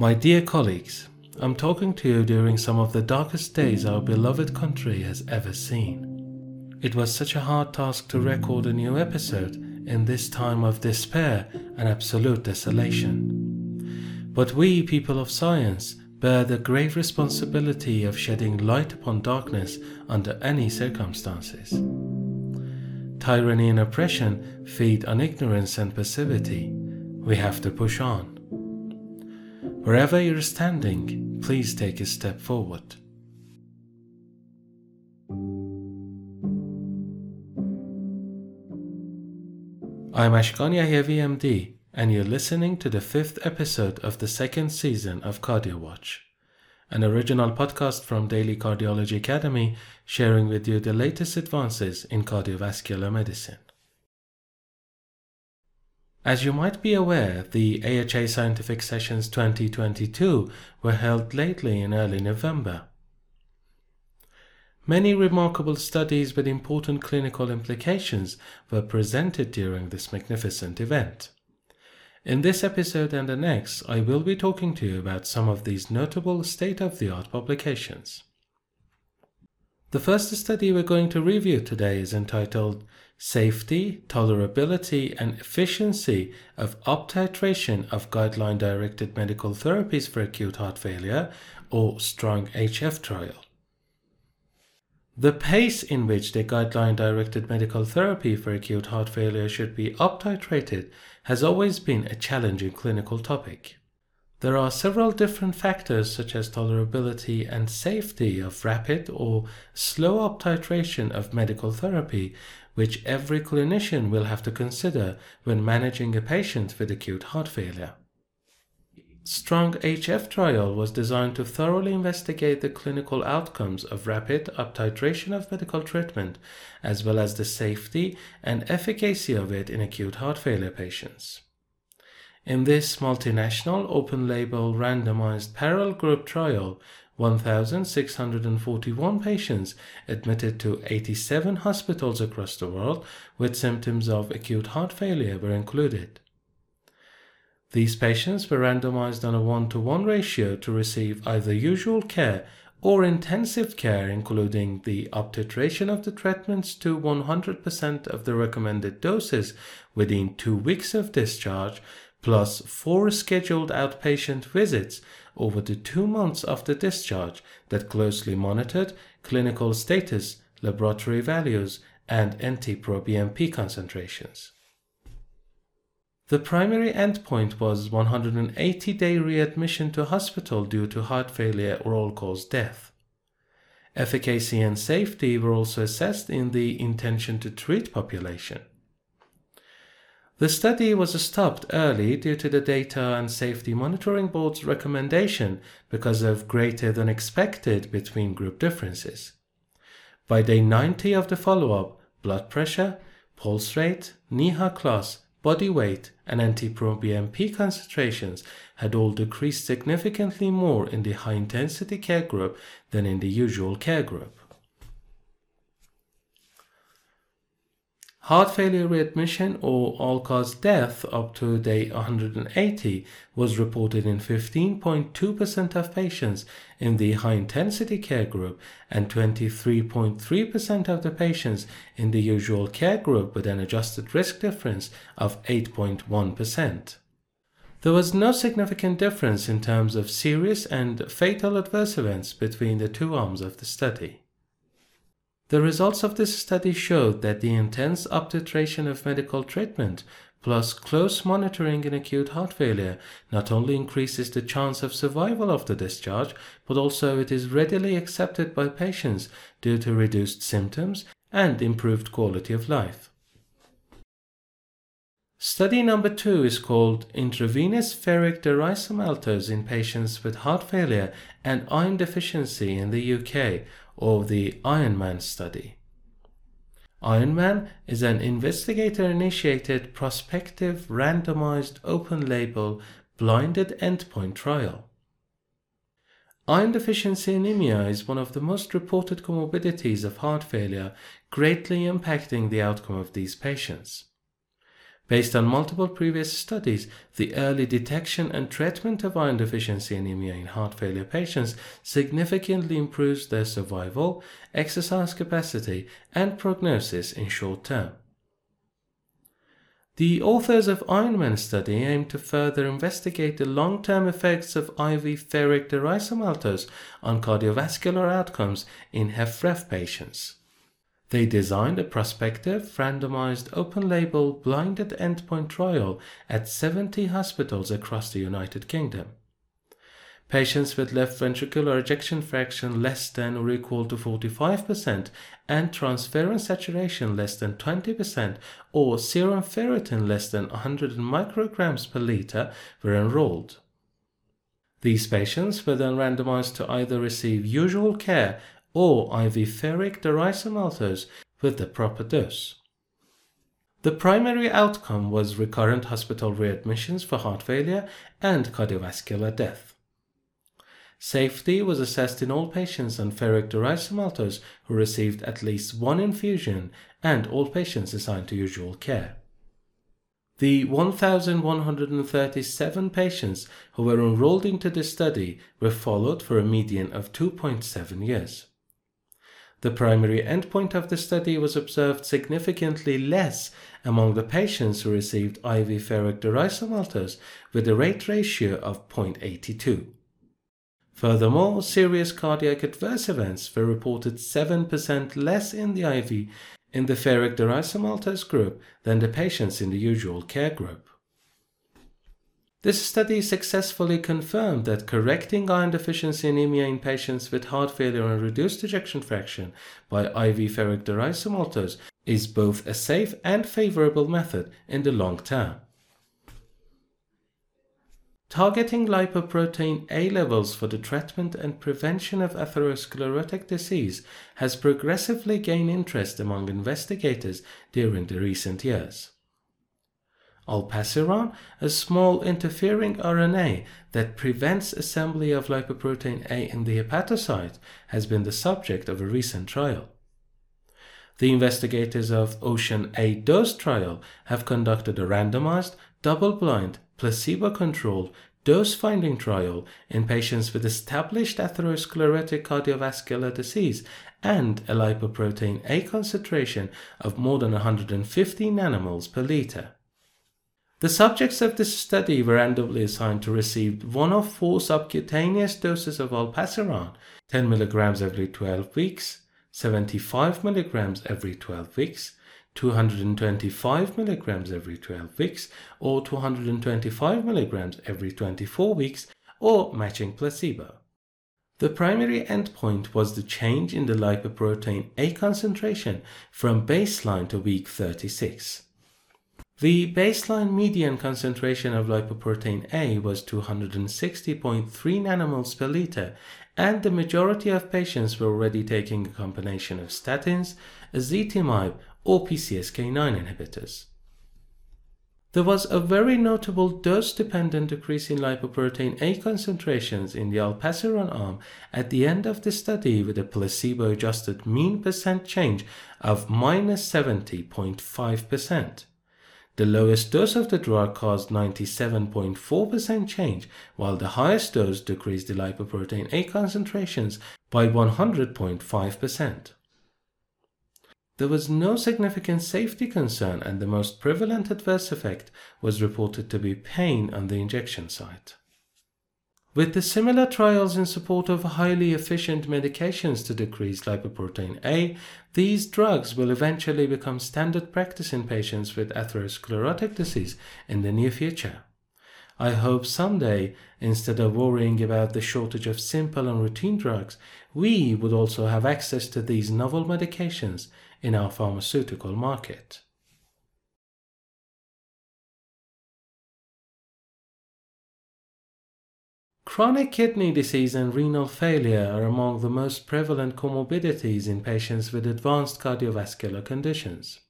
My dear colleagues, I'm talking to you during some of the darkest days our beloved country has ever seen. It was such a hard task to record a new episode in this time of despair and absolute desolation. But we, people of science, bear the grave responsibility of shedding light upon darkness under any circumstances. Tyranny and oppression feed on ignorance and passivity. We have to push on. Wherever you're standing, please take a step forward. I'm Ashkan Yahyavi MD, and you're listening to the fifth episode of the second season of CardioWatch, an original podcast from Daily Cardiology Academy sharing with you the latest advances in cardiovascular medicine. As you might be aware, the AHA Scientific Sessions 2022 were held lately in early November. Many remarkable studies with important clinical implications were presented during this magnificent event. In this episode and the next, I will be talking to you about some of these notable state of the art publications. The first study we're going to review today is entitled Safety, Tolerability, and Efficiency of Uptitration of Guideline Directed Medical Therapies for Acute Heart Failure, or STRONG HF trial. The pace in which the guideline directed medical therapy for acute heart failure should be uptitrated has always been a challenging clinical topic. There are several different factors such as tolerability and safety of rapid or slow up titration of medical therapy, which every clinician will have to consider when managing a patient with acute heart failure. Strong HF trial was designed to thoroughly investigate the clinical outcomes of rapid up titration of medical treatment, as well as the safety and efficacy of it in acute heart failure patients. In this multinational open label randomized parallel group trial, 1,641 patients admitted to 87 hospitals across the world with symptoms of acute heart failure were included. These patients were randomized on a 1 to 1 ratio to receive either usual care or intensive care, including the uptitration of the treatments to 100% of the recommended doses within two weeks of discharge, plus four scheduled outpatient visits over the two months after discharge that closely monitored clinical status, laboratory values, and NT-proBNP concentrations. The primary endpoint was 180 day readmission to hospital due to heart failure or all cause death. Efficacy and safety were also assessed in the intention to treat population. The study was stopped early due to the Data and Safety Monitoring Board's recommendation because of greater than expected between group differences. By day 90 of the follow up, blood pressure, pulse rate, NYHA class, body weight, and NT-proBNP concentrations had all decreased significantly more in the high intensity care group than in the usual care group. Heart failure readmission or all cause death up to day 180 was reported in 15.2% of patients in the high intensity care group and 23.3% of the patients in the usual care group with an adjusted risk difference of 8.1%. There was no significant difference in terms of serious and fatal adverse events between the two arms of the study. The results of this study showed that the intense uptitration of medical treatment plus close monitoring in acute heart failure not only increases the chance of survival after discharge, but also it is readily accepted by patients due to reduced symptoms and improved quality of life. Study number two is called Intravenous Ferric Derisomaltose in Patients with Heart Failure and Iron Deficiency in the UK, or the Ironman study. Ironman is an investigator initiated prospective randomized open label blinded endpoint trial. Iron deficiency anemia is one of the most reported comorbidities of heart failure, greatly impacting the outcome of these patients. Based on multiple previous studies, the early detection and treatment of iron deficiency anemia in heart failure patients significantly improves their survival, exercise capacity, and prognosis in short term. The authors of Ironman study aim to further investigate the long-term effects of IV ferric derisomaltose on cardiovascular outcomes in HFrEF patients. They designed a prospective, randomized, open-label, blinded endpoint trial at 70 hospitals across the United Kingdom. Patients with left ventricular ejection fraction less than or equal to 45% and transferrin saturation less than 20% or serum ferritin less than 100 micrograms per liter were enrolled. These patients were then randomized to either receive usual care or IV ferric derisomaltose with the proper dose. The primary outcome was recurrent hospital readmissions for heart failure and cardiovascular death. Safety was assessed in all patients on ferric derisomaltose who received at least one infusion and all patients assigned to usual care. The 1,137 patients who were enrolled into the study were followed for a median of 2.7 years. The primary endpoint of the study was observed significantly less among the patients who received IV ferric derisomaltose with a rate ratio of 0.82. Furthermore, serious cardiac adverse events were reported 7% less in the IV in the ferric derisomaltose group than the patients in the usual care group. This study successfully confirmed that correcting iron deficiency anemia in patients with heart failure and reduced ejection fraction by IV ferric derisomaltose is both a safe and favorable method in the long term. Targeting lipoprotein A levels for the treatment and prevention of atherosclerotic disease has progressively gained interest among investigators during the recent years. Olpasiran, a small interfering RNA that prevents assembly of lipoprotein A in the hepatocyte, has been the subject of a recent trial. The investigators of Ocean A dose trial have conducted a randomized, double-blind, placebo-controlled dose-finding trial in patients with established atherosclerotic cardiovascular disease and a lipoprotein A concentration of more than 150 nanomoles per liter. The subjects of this study were randomly assigned to receive one of four subcutaneous doses of olpasiran, 10 mg every 12 weeks, 75 mg every 12 weeks, 225 mg every 12 weeks, or 225 mg every 24 weeks, or matching placebo. The primary endpoint was the change in the lipoprotein A concentration from baseline to week 36. The baseline median concentration of lipoprotein A was 260.3 nanomoles per liter, and the majority of patients were already taking a combination of statins, ezetimibe, or PCSK9 inhibitors. There was a very notable dose-dependent decrease in lipoprotein A concentrations in the olpasiran arm at the end of the study with a placebo-adjusted mean percent change of minus 70.5%. The lowest dose of the drug caused 97.4% change, while the highest dose decreased the lipoprotein A concentrations by 100.5%. There was no significant safety concern, and the most prevalent adverse effect was reported to be pain on the injection site. With the similar trials in support of highly efficient medications to decrease lipoprotein A, these drugs will eventually become standard practice in patients with atherosclerotic disease in the near future. I hope someday, instead of worrying about the shortage of simple and routine drugs, we would also have access to these novel medications in our pharmaceutical market. Chronic kidney disease and renal failure are among the most prevalent comorbidities in patients with advanced cardiovascular conditions.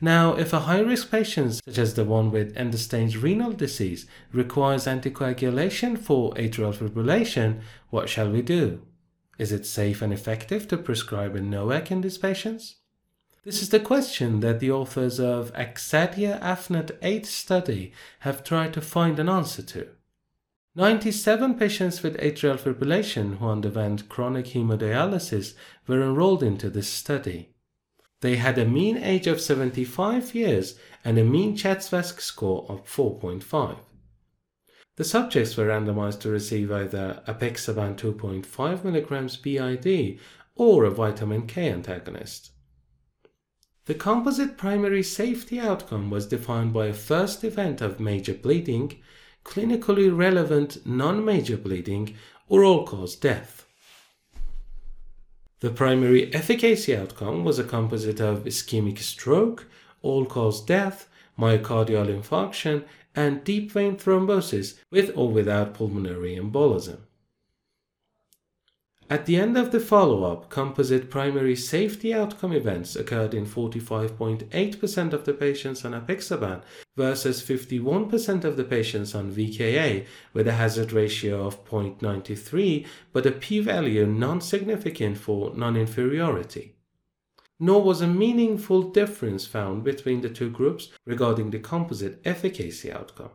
Now, if a high risk patient, such as the one with end stage renal disease, requires anticoagulation for atrial fibrillation, what shall we do? Is it safe and effective to prescribe a NOAC in these patients? This is the question that the authors of Axadia AFNET 8 study have tried to find an answer to. 97 patients with atrial fibrillation who underwent chronic hemodialysis were enrolled into this study. They had a mean age of 75 years and a mean CHA2DS2-VASc score of 4.5. The subjects were randomized to receive either apixaban 2.5 mg BID or a vitamin K antagonist. The composite primary safety outcome was defined by a first event of major bleeding, clinically relevant non-major bleeding, or all-cause death. The primary efficacy outcome was a composite of ischemic stroke, all-cause death, myocardial infarction, and deep vein thrombosis with or without pulmonary embolism. At the end of the follow-up, composite primary safety outcome events occurred in 45.8% of the patients on apixaban versus 51% of the patients on VKA with a hazard ratio of 0.93 but a p-value non-significant for non-inferiority. Nor was a meaningful difference found between the two groups regarding the composite efficacy outcome.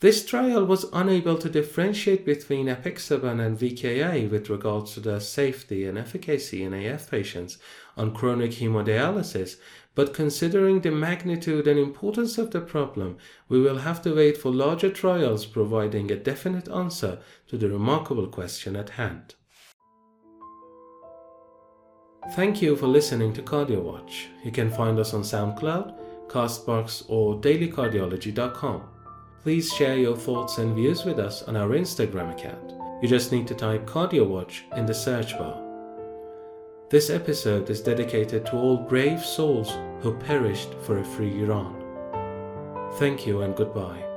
This trial was unable to differentiate between apixaban and VKA with regards to their safety and efficacy in AF patients on chronic hemodialysis, but considering the magnitude and importance of the problem, we will have to wait for larger trials providing a definite answer to the remarkable question at hand. Thank you for listening to CardioWatch. You can find us on SoundCloud, Castbox, or dailycardiology.com. Please share your thoughts and views with us on our Instagram account. You just need to type CardioWatch in the search bar. This episode is dedicated to all brave souls who perished for a free Iran. Thank you and goodbye.